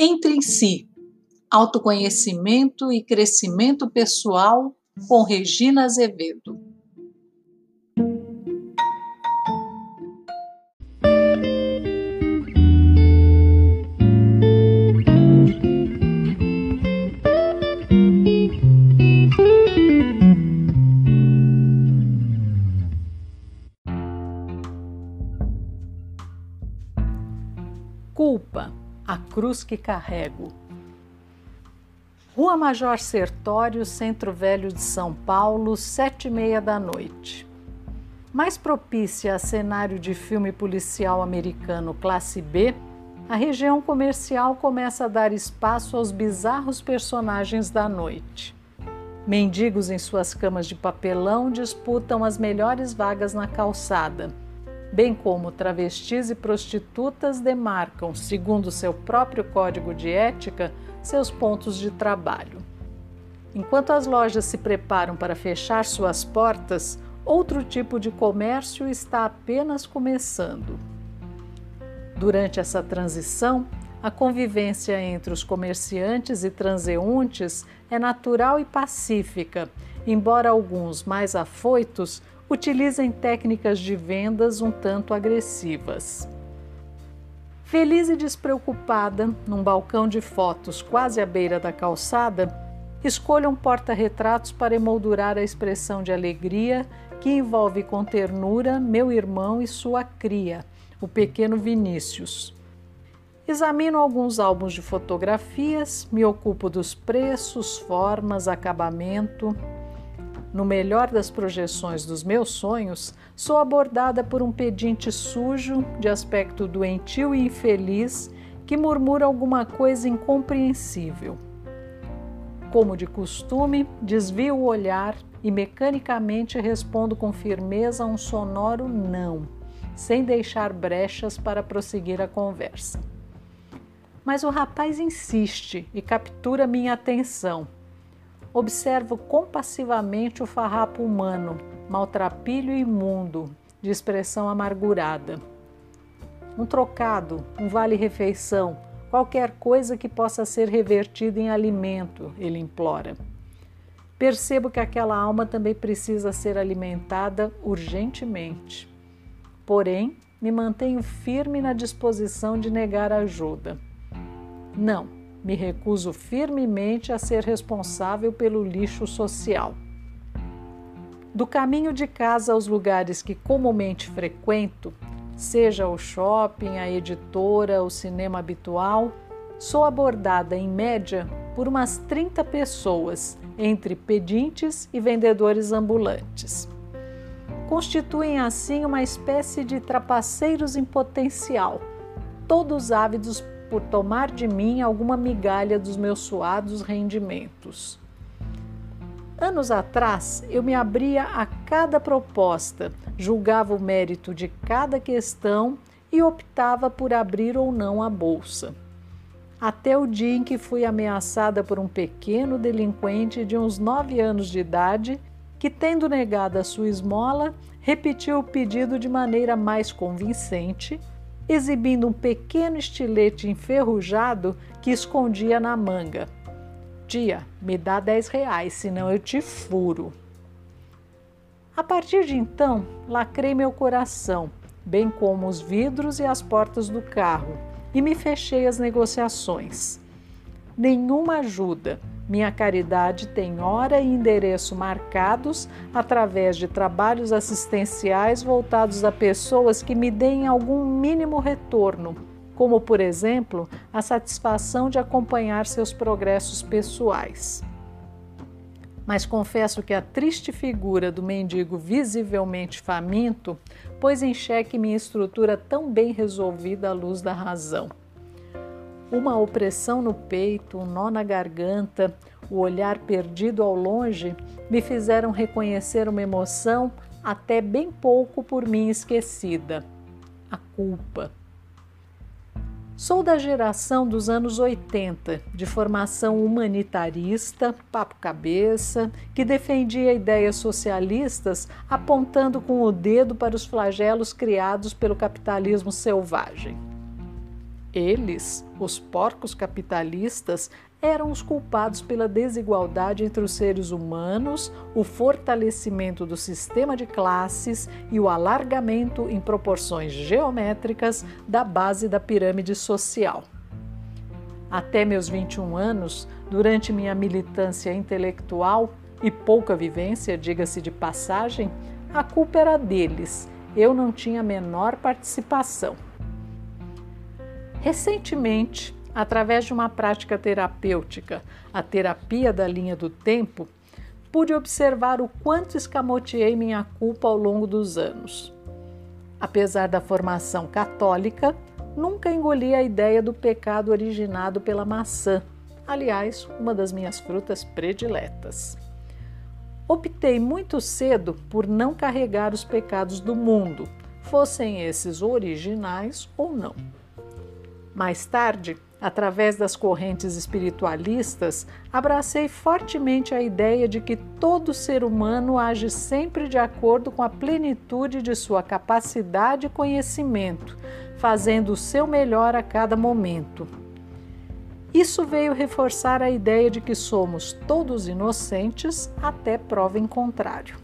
Entre em si, autoconhecimento e crescimento pessoal com Regina Azevedo. Cruz que carrego. Rua Major Sertório, Centro Velho de São Paulo, sete e meia da noite. Mais propícia a cenário de filme policial americano classe B, a região comercial começa a dar espaço aos bizarros personagens da noite. Mendigos em suas camas de papelão disputam as melhores vagas na calçada bem como travestis e prostitutas demarcam, segundo seu próprio código de ética, seus pontos de trabalho. Enquanto as lojas se preparam para fechar suas portas, outro tipo de comércio está apenas começando. Durante essa transição, a convivência entre os comerciantes e transeuntes é natural e pacífica, embora alguns mais afoitos utilizem técnicas de vendas um tanto agressivas. Feliz e despreocupada, num balcão de fotos quase à beira da calçada, escolha um porta-retratos para emoldurar a expressão de alegria que envolve com ternura meu irmão e sua cria, o pequeno Vinícius. Examino alguns álbuns de fotografias, me ocupo dos preços, formas, acabamento, no melhor das projeções dos meus sonhos, sou abordada por um pedinte sujo, de aspecto doentio e infeliz, que murmura alguma coisa incompreensível. Como de costume, desvio o olhar e mecanicamente respondo com firmeza a um sonoro não, sem deixar brechas para prosseguir a conversa. Mas o rapaz insiste e captura minha atenção Observo compassivamente o farrapo humano, maltrapilho e imundo, de expressão amargurada. Um trocado, um vale-refeição, qualquer coisa que possa ser revertida em alimento, ele implora. Percebo que aquela alma também precisa ser alimentada urgentemente. Porém, me mantenho firme na disposição de negar ajuda. Não, me recuso firmemente a ser responsável pelo lixo social. Do caminho de casa aos lugares que comumente frequento, seja o shopping, a editora, o cinema habitual, sou abordada em média por umas 30 pessoas, entre pedintes e vendedores ambulantes. Constituem assim uma espécie de trapaceiros em potencial, todos ávidos por tomar de mim alguma migalha dos meus suados rendimentos. Anos atrás, eu me abria a cada proposta, julgava o mérito de cada questão e optava por abrir ou não a bolsa. Até o dia em que fui ameaçada por um pequeno delinquente de uns nove anos de idade que, tendo negado a sua esmola, repetiu o pedido de maneira mais convincente exibindo um pequeno estilete enferrujado que escondia na manga. Tia, me dá 10 reais, senão eu te furo. A partir de então, lacrei meu coração, bem como os vidros e as portas do carro, e me fechei às negociações. Nenhuma ajuda, minha caridade tem hora e endereço marcados através de trabalhos assistenciais voltados a pessoas que me deem algum mínimo retorno, como, por exemplo, a satisfação de acompanhar seus progressos pessoais. Mas confesso que a triste figura do mendigo visivelmente faminto pôs em xeque minha estrutura tão bem resolvida à luz da razão. Uma opressão no peito, um nó na garganta, o olhar perdido ao longe me fizeram reconhecer uma emoção até bem pouco por mim esquecida: a culpa. Sou da geração dos anos 80, de formação humanitarista, papo-cabeça, que defendia ideias socialistas apontando com o dedo para os flagelos criados pelo capitalismo selvagem. Eles, os porcos capitalistas, eram os culpados pela desigualdade entre os seres humanos, o fortalecimento do sistema de classes e o alargamento em proporções geométricas da base da pirâmide social. Até meus 21 anos, durante minha militância intelectual e pouca vivência, diga-se de passagem, a culpa era deles. Eu não tinha a menor participação. Recentemente, através de uma prática terapêutica, a terapia da linha do tempo, pude observar o quanto escamoteei minha culpa ao longo dos anos. Apesar da formação católica, nunca engoli a ideia do pecado originado pela maçã, aliás, uma das minhas frutas prediletas. Optei muito cedo por não carregar os pecados do mundo, fossem esses originais ou não. Mais tarde, através das correntes espiritualistas, abracei fortemente a ideia de que todo ser humano age sempre de acordo com a plenitude de sua capacidade e conhecimento, fazendo o seu melhor a cada momento. Isso veio reforçar a ideia de que somos todos inocentes até prova em contrário.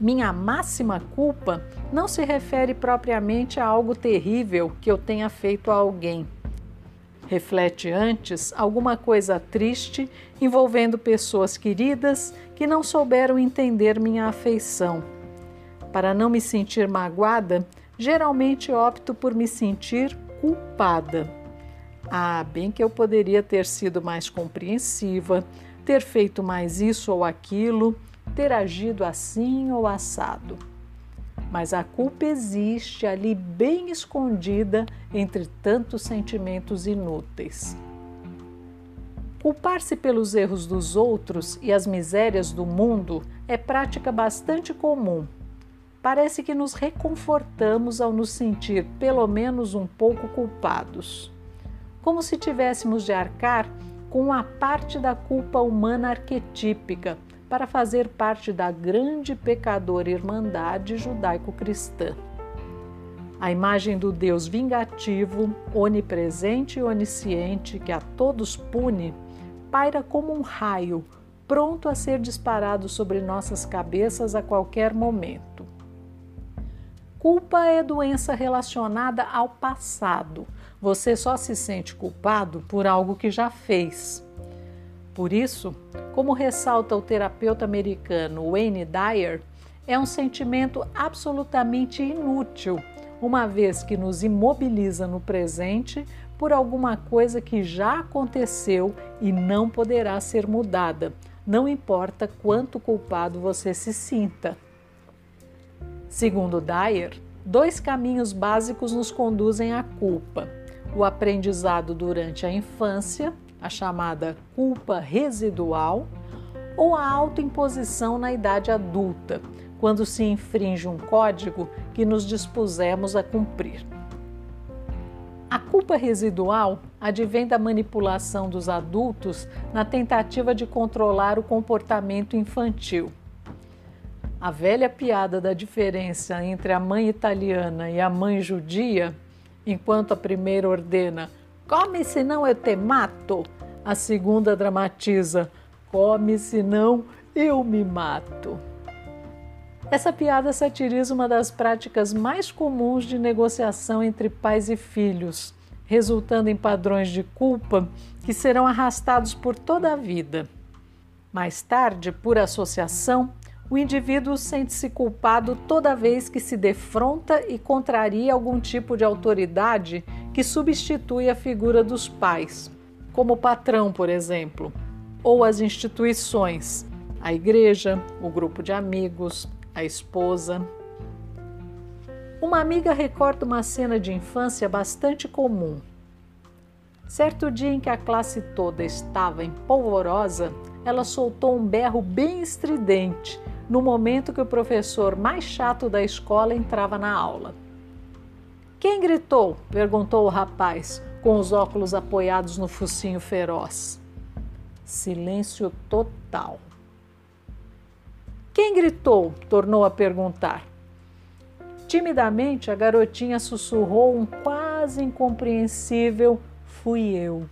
Minha máxima culpa não se refere propriamente a algo terrível que eu tenha feito a alguém. Reflete antes alguma coisa triste envolvendo pessoas queridas que não souberam entender minha afeição. Para não me sentir magoada, geralmente opto por me sentir culpada. Ah, bem que eu poderia ter sido mais compreensiva, ter feito mais isso ou aquilo, ter agido assim ou assado. Mas a culpa existe ali bem escondida entre tantos sentimentos inúteis. Culpar-se pelos erros dos outros e as misérias do mundo é prática bastante comum parece que nos reconfortamos ao nos sentir pelo menos um pouco culpados. Como se tivéssemos de arcar com a parte da culpa humana arquetípica para fazer parte da grande pecadora irmandade judaico-cristã. A imagem do Deus vingativo, onipresente e onisciente, que a todos pune, paira como um raio, pronto a ser disparado sobre nossas cabeças a qualquer momento. Culpa é doença relacionada ao passado. Você só se sente culpado por algo que já fez. Por isso, como ressalta o terapeuta americano Wayne Dyer, é um sentimento absolutamente inútil, uma vez que nos imobiliza no presente por alguma coisa que já aconteceu e não poderá ser mudada, não importa quanto culpado você se sinta. Segundo Dyer, dois caminhos básicos nos conduzem à culpa: o aprendizado durante a infância, a chamada culpa residual, ou a autoimposição na idade adulta, quando se infringe um código que nos dispusemos a cumprir. A culpa residual advém da manipulação dos adultos na tentativa de controlar o comportamento infantil. A velha piada da diferença entre a mãe italiana e a mãe judia, enquanto a primeira ordena come senão eu te mato, a segunda dramatiza come senão eu me mato. Essa piada satiriza uma das práticas mais comuns de negociação entre pais e filhos, resultando em padrões de culpa que serão arrastados por toda a vida. Mais tarde, por associação, o indivíduo sente-se culpado toda vez que se defronta e contraria algum tipo de autoridade que substitui a figura dos pais, como o patrão, por exemplo, ou as instituições, a igreja, o grupo de amigos, a esposa. Uma amiga recorda uma cena de infância bastante comum. Certo dia em que a classe toda estava em polvorosa, ela soltou um berro bem estridente no momento que o professor mais chato da escola entrava na aula. Quem gritou? perguntou o rapaz, com os óculos apoiados no focinho feroz. Silêncio total. Quem gritou? tornou a perguntar. Timidamente, a garotinha sussurrou um quase incompreensível: fui eu.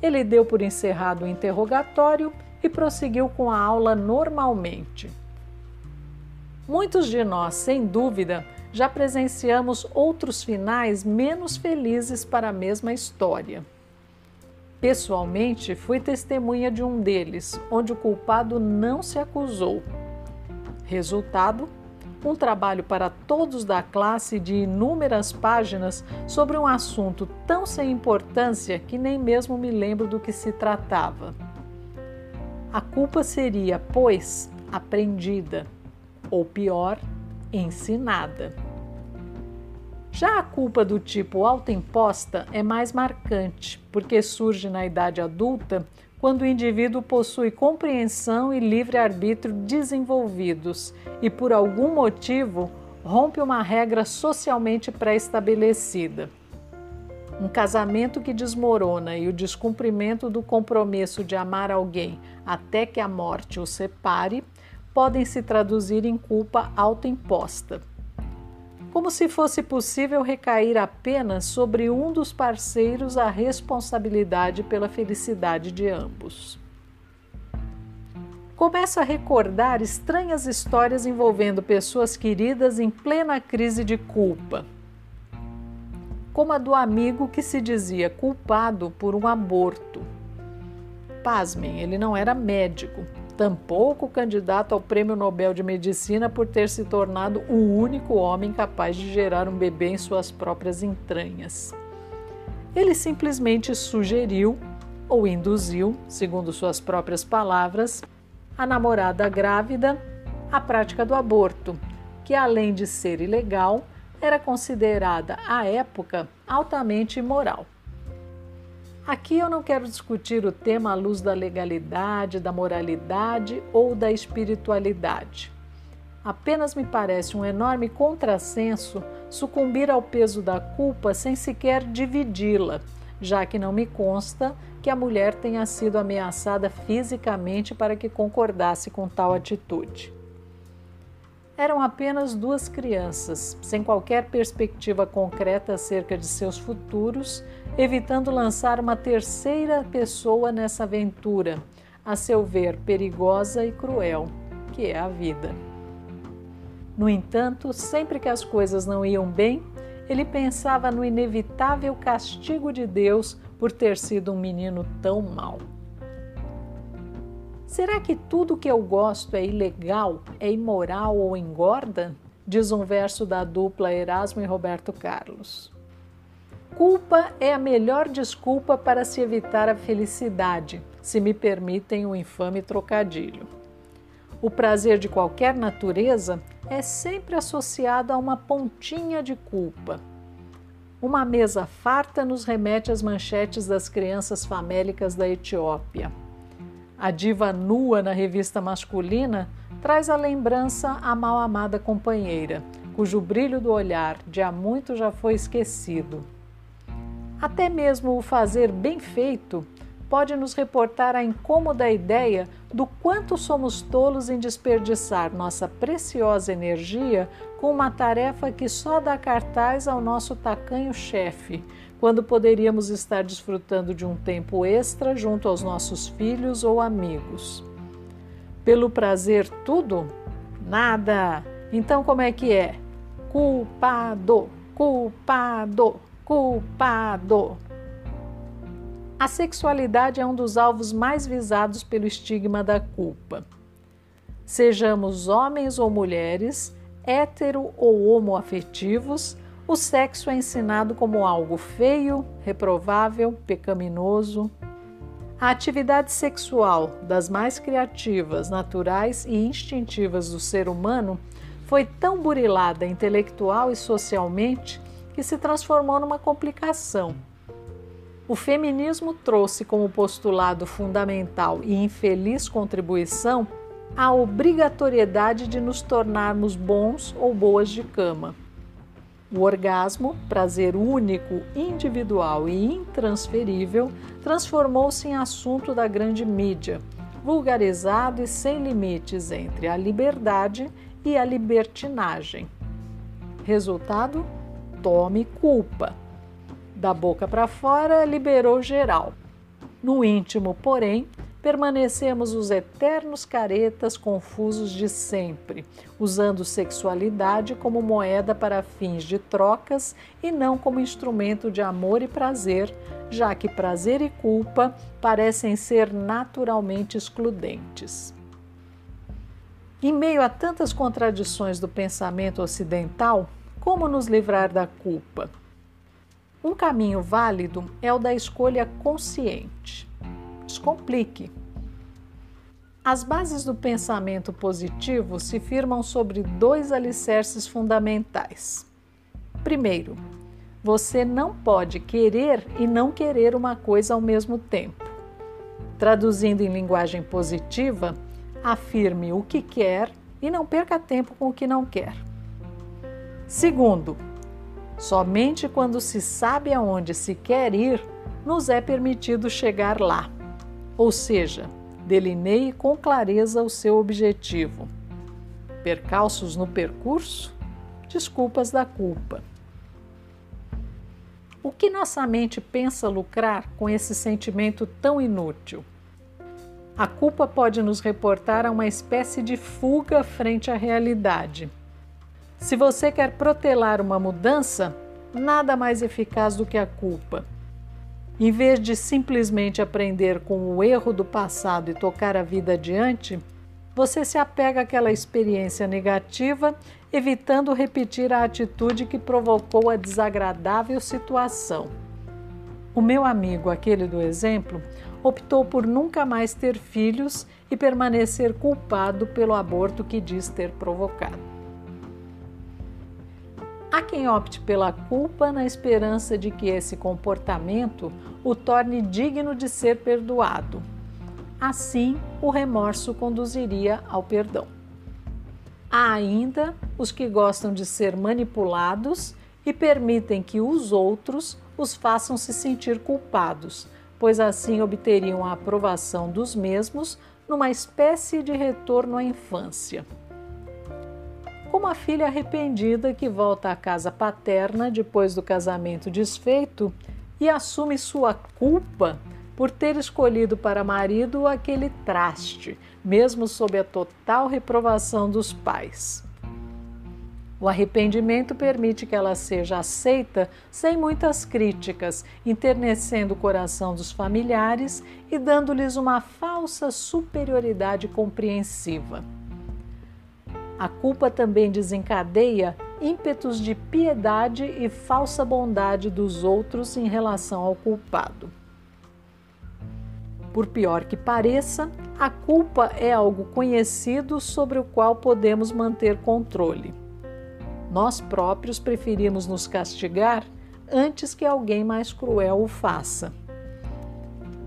Ele deu por encerrado o interrogatório e prosseguiu com a aula normalmente. Muitos de nós, sem dúvida, já presenciamos outros finais menos felizes para a mesma história. Pessoalmente, fui testemunha de um deles, onde o culpado não se acusou. Resultado: um trabalho para todos da classe de inúmeras páginas sobre um assunto tão sem importância que nem mesmo me lembro do que se tratava. A culpa seria, pois, aprendida, ou pior, ensinada. Já a culpa do tipo autoimposta é mais marcante, porque surge na idade adulta quando o indivíduo possui compreensão e livre-arbítrio desenvolvidos e, por algum motivo, rompe uma regra socialmente pré-estabelecida. Um casamento que desmorona e o descumprimento do compromisso de amar alguém até que a morte o separe podem se traduzir em culpa autoimposta como se fosse possível recair apenas sobre um dos parceiros a responsabilidade pela felicidade de ambos. Começo a recordar estranhas histórias envolvendo pessoas queridas em plena crise de culpa, como a do amigo que se dizia culpado por um aborto. Pasmem, ele não era médico, tampouco candidato ao Prêmio Nobel de Medicina por ter se tornado o único homem capaz de gerar um bebê em suas próprias entranhas. Ele simplesmente sugeriu ou induziu, segundo suas próprias palavras, a namorada grávida à prática do aborto, que além de ser ilegal, era considerada à época altamente imoral. Aqui eu não quero discutir o tema à luz da legalidade, da moralidade ou da espiritualidade. Apenas me parece um enorme contrassenso sucumbir ao peso da culpa sem sequer dividi-la, já que não me consta que a mulher tenha sido ameaçada fisicamente para que concordasse com tal atitude. Eram apenas duas crianças, sem qualquer perspectiva concreta acerca de seus futuros evitando lançar uma terceira pessoa nessa aventura, a seu ver perigosa e cruel, que é a vida. No entanto, sempre que as coisas não iam bem, ele pensava no inevitável castigo de Deus por ter sido um menino tão mau. Será que tudo que eu gosto é ilegal, é imoral ou engorda? Diz um verso da dupla Erasmo e Roberto Carlos. Culpa é a melhor desculpa para se evitar a felicidade, se me permitem o um infame trocadilho. O prazer de qualquer natureza é sempre associado a uma pontinha de culpa. Uma mesa farta nos remete às manchetes das crianças famélicas da Etiópia. A diva nua na revista masculina traz a lembrança à mal amada companheira, cujo brilho do olhar de há muito já foi esquecido. Até mesmo o fazer bem feito pode nos reportar a incômoda ideia do quanto somos tolos em desperdiçar nossa preciosa energia com uma tarefa que só dá cartaz ao nosso tacanho chefe, quando poderíamos estar desfrutando de um tempo extra junto aos nossos filhos ou amigos. Pelo prazer, tudo? Nada! Então, como é que é? Culpado, culpado culpado. A sexualidade é um dos alvos mais visados pelo estigma da culpa. Sejamos homens ou mulheres, hétero ou homoafetivos, o sexo é ensinado como algo feio, reprovável, pecaminoso. A atividade sexual, das mais criativas, naturais e instintivas do ser humano, foi tão burilada intelectual e socialmente que se transformou numa complicação. O feminismo trouxe como postulado fundamental e infeliz contribuição a obrigatoriedade de nos tornarmos bons ou boas de cama. O orgasmo, prazer único, individual e intransferível, transformou-se em assunto da grande mídia, vulgarizado e sem limites entre a liberdade e a libertinagem. Resultado? tome culpa. Da boca para fora, liberou geral. No íntimo, porém, permanecemos os eternos caretas confusos de sempre, usando sexualidade como moeda para fins de trocas e não como instrumento de amor e prazer, já que prazer e culpa parecem ser naturalmente excludentes. Em meio a tantas contradições do pensamento ocidental, como nos livrar da culpa? Um caminho válido é o da escolha consciente descomplique. As bases do pensamento positivo se firmam sobre dois alicerces fundamentais. Primeiro, você não pode querer e não querer uma coisa ao mesmo tempo. Traduzindo em linguagem positiva, afirme o que quer e não perca tempo com o que não quer. Segundo, somente quando se sabe aonde se quer ir, nos é permitido chegar lá. Ou seja, delineie com clareza o seu objetivo. Percalços no percurso? Desculpas da culpa. O que nossa mente pensa lucrar com esse sentimento tão inútil? A culpa pode nos reportar a uma espécie de fuga frente à realidade. Se você quer protelar uma mudança, nada mais eficaz do que a culpa. Em vez de simplesmente aprender com o erro do passado e tocar a vida adiante, você se apega àquela experiência negativa, evitando repetir a atitude que provocou a desagradável situação. O meu amigo, aquele do exemplo, optou por nunca mais ter filhos e permanecer culpado pelo aborto que diz ter provocado. Há quem opte pela culpa na esperança de que esse comportamento o torne digno de ser perdoado. Assim, o remorso conduziria ao perdão. Há ainda os que gostam de ser manipulados e permitem que os outros os façam se sentir culpados, pois assim obteriam a aprovação dos mesmos numa espécie de retorno à infância como a filha arrependida que volta à casa paterna depois do casamento desfeito e assume sua culpa por ter escolhido para marido aquele traste, mesmo sob a total reprovação dos pais. O arrependimento permite que ela seja aceita sem muitas críticas, enternecendo o coração dos familiares e dando-lhes uma falsa superioridade compreensiva. A culpa também desencadeia ímpetos de piedade e falsa bondade dos outros em relação ao culpado. Por pior que pareça, a culpa é algo conhecido sobre o qual podemos manter controle. Nós próprios preferimos nos castigar antes que alguém mais cruel o faça.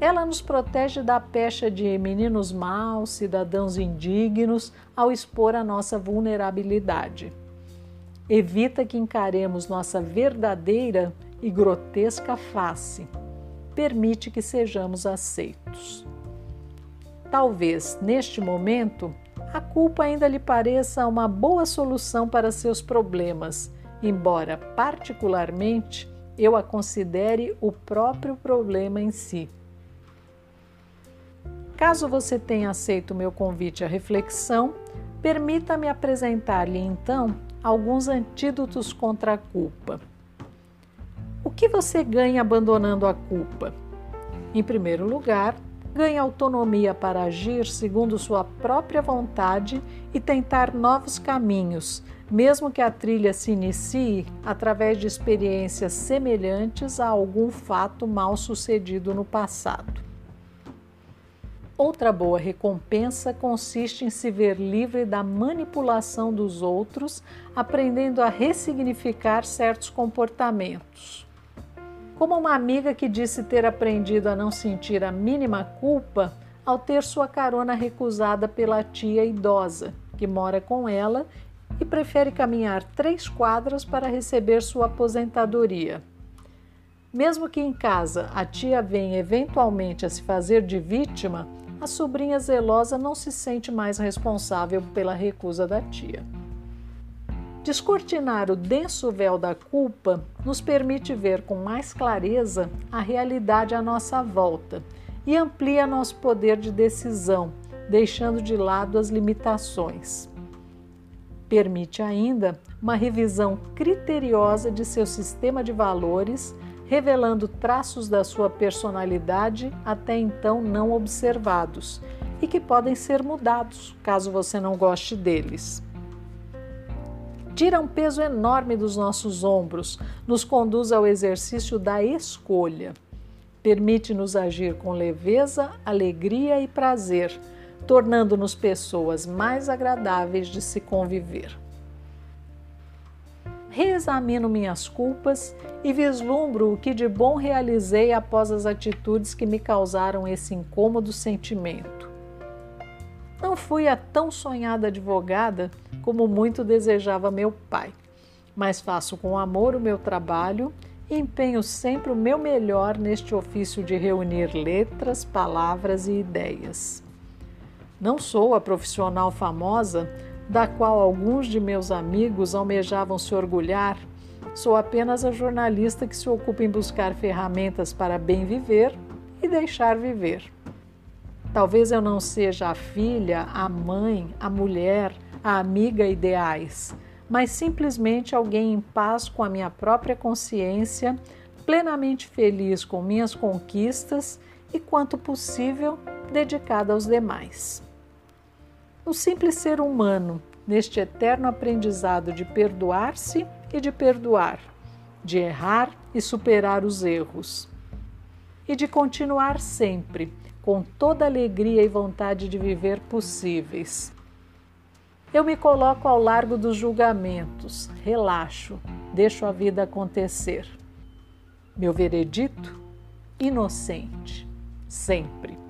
Ela nos protege da pecha de meninos maus, cidadãos indignos, ao expor a nossa vulnerabilidade. Evita que encaremos nossa verdadeira e grotesca face. Permite que sejamos aceitos. Talvez, neste momento, a culpa ainda lhe pareça uma boa solução para seus problemas, embora, particularmente, eu a considere o próprio problema em si. Caso você tenha aceito meu convite à reflexão, permita-me apresentar-lhe então alguns antídotos contra a culpa. O que você ganha abandonando a culpa? Em primeiro lugar, ganha autonomia para agir segundo sua própria vontade e tentar novos caminhos, mesmo que a trilha se inicie através de experiências semelhantes a algum fato mal sucedido no passado. Outra boa recompensa consiste em se ver livre da manipulação dos outros, aprendendo a ressignificar certos comportamentos. Como uma amiga que disse ter aprendido a não sentir a mínima culpa ao ter sua carona recusada pela tia idosa, que mora com ela e prefere caminhar três quadras para receber sua aposentadoria. Mesmo que em casa a tia venha eventualmente a se fazer de vítima, a sobrinha zelosa não se sente mais responsável pela recusa da tia. Descortinar o denso véu da culpa nos permite ver com mais clareza a realidade à nossa volta e amplia nosso poder de decisão, deixando de lado as limitações. Permite ainda uma revisão criteriosa de seu sistema de valores, revelando traços da sua personalidade até então não observados e que podem ser mudados caso você não goste deles tira um peso enorme dos nossos ombros, nos conduz ao exercício da escolha. Permite-nos agir com leveza, alegria e prazer, tornando-nos pessoas mais agradáveis de se conviver. Reexamino minhas culpas e vislumbro o que de bom realizei após as atitudes que me causaram esse incômodo sentimento. Não fui a tão sonhada advogada como muito desejava meu pai, mas faço com amor o meu trabalho e empenho sempre o meu melhor neste ofício de reunir letras, palavras e ideias. Não sou a profissional famosa da qual alguns de meus amigos almejavam se orgulhar, sou apenas a jornalista que se ocupa em buscar ferramentas para bem viver e deixar viver. Talvez eu não seja a filha, a mãe, a mulher, a amiga ideais, mas simplesmente alguém em paz com a minha própria consciência, plenamente feliz com minhas conquistas e, quanto possível, dedicada aos demais. O simples ser humano, neste eterno aprendizado de perdoar-se e de perdoar, de errar e superar os erros, e de continuar sempre com toda alegria e vontade de viver possíveis. Eu me coloco ao largo dos julgamentos, relaxo, deixo a vida acontecer. Meu veredito? Inocente, sempre.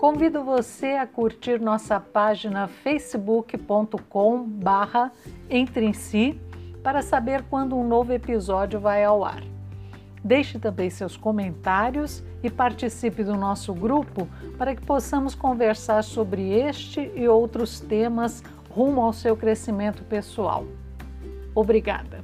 Convido você a curtir nossa página facebook.com barra entre em si para saber quando um novo episódio vai ao ar. Deixe também seus comentários e participe do nosso grupo para que possamos conversar sobre este e outros temas rumo ao seu crescimento pessoal. Obrigada!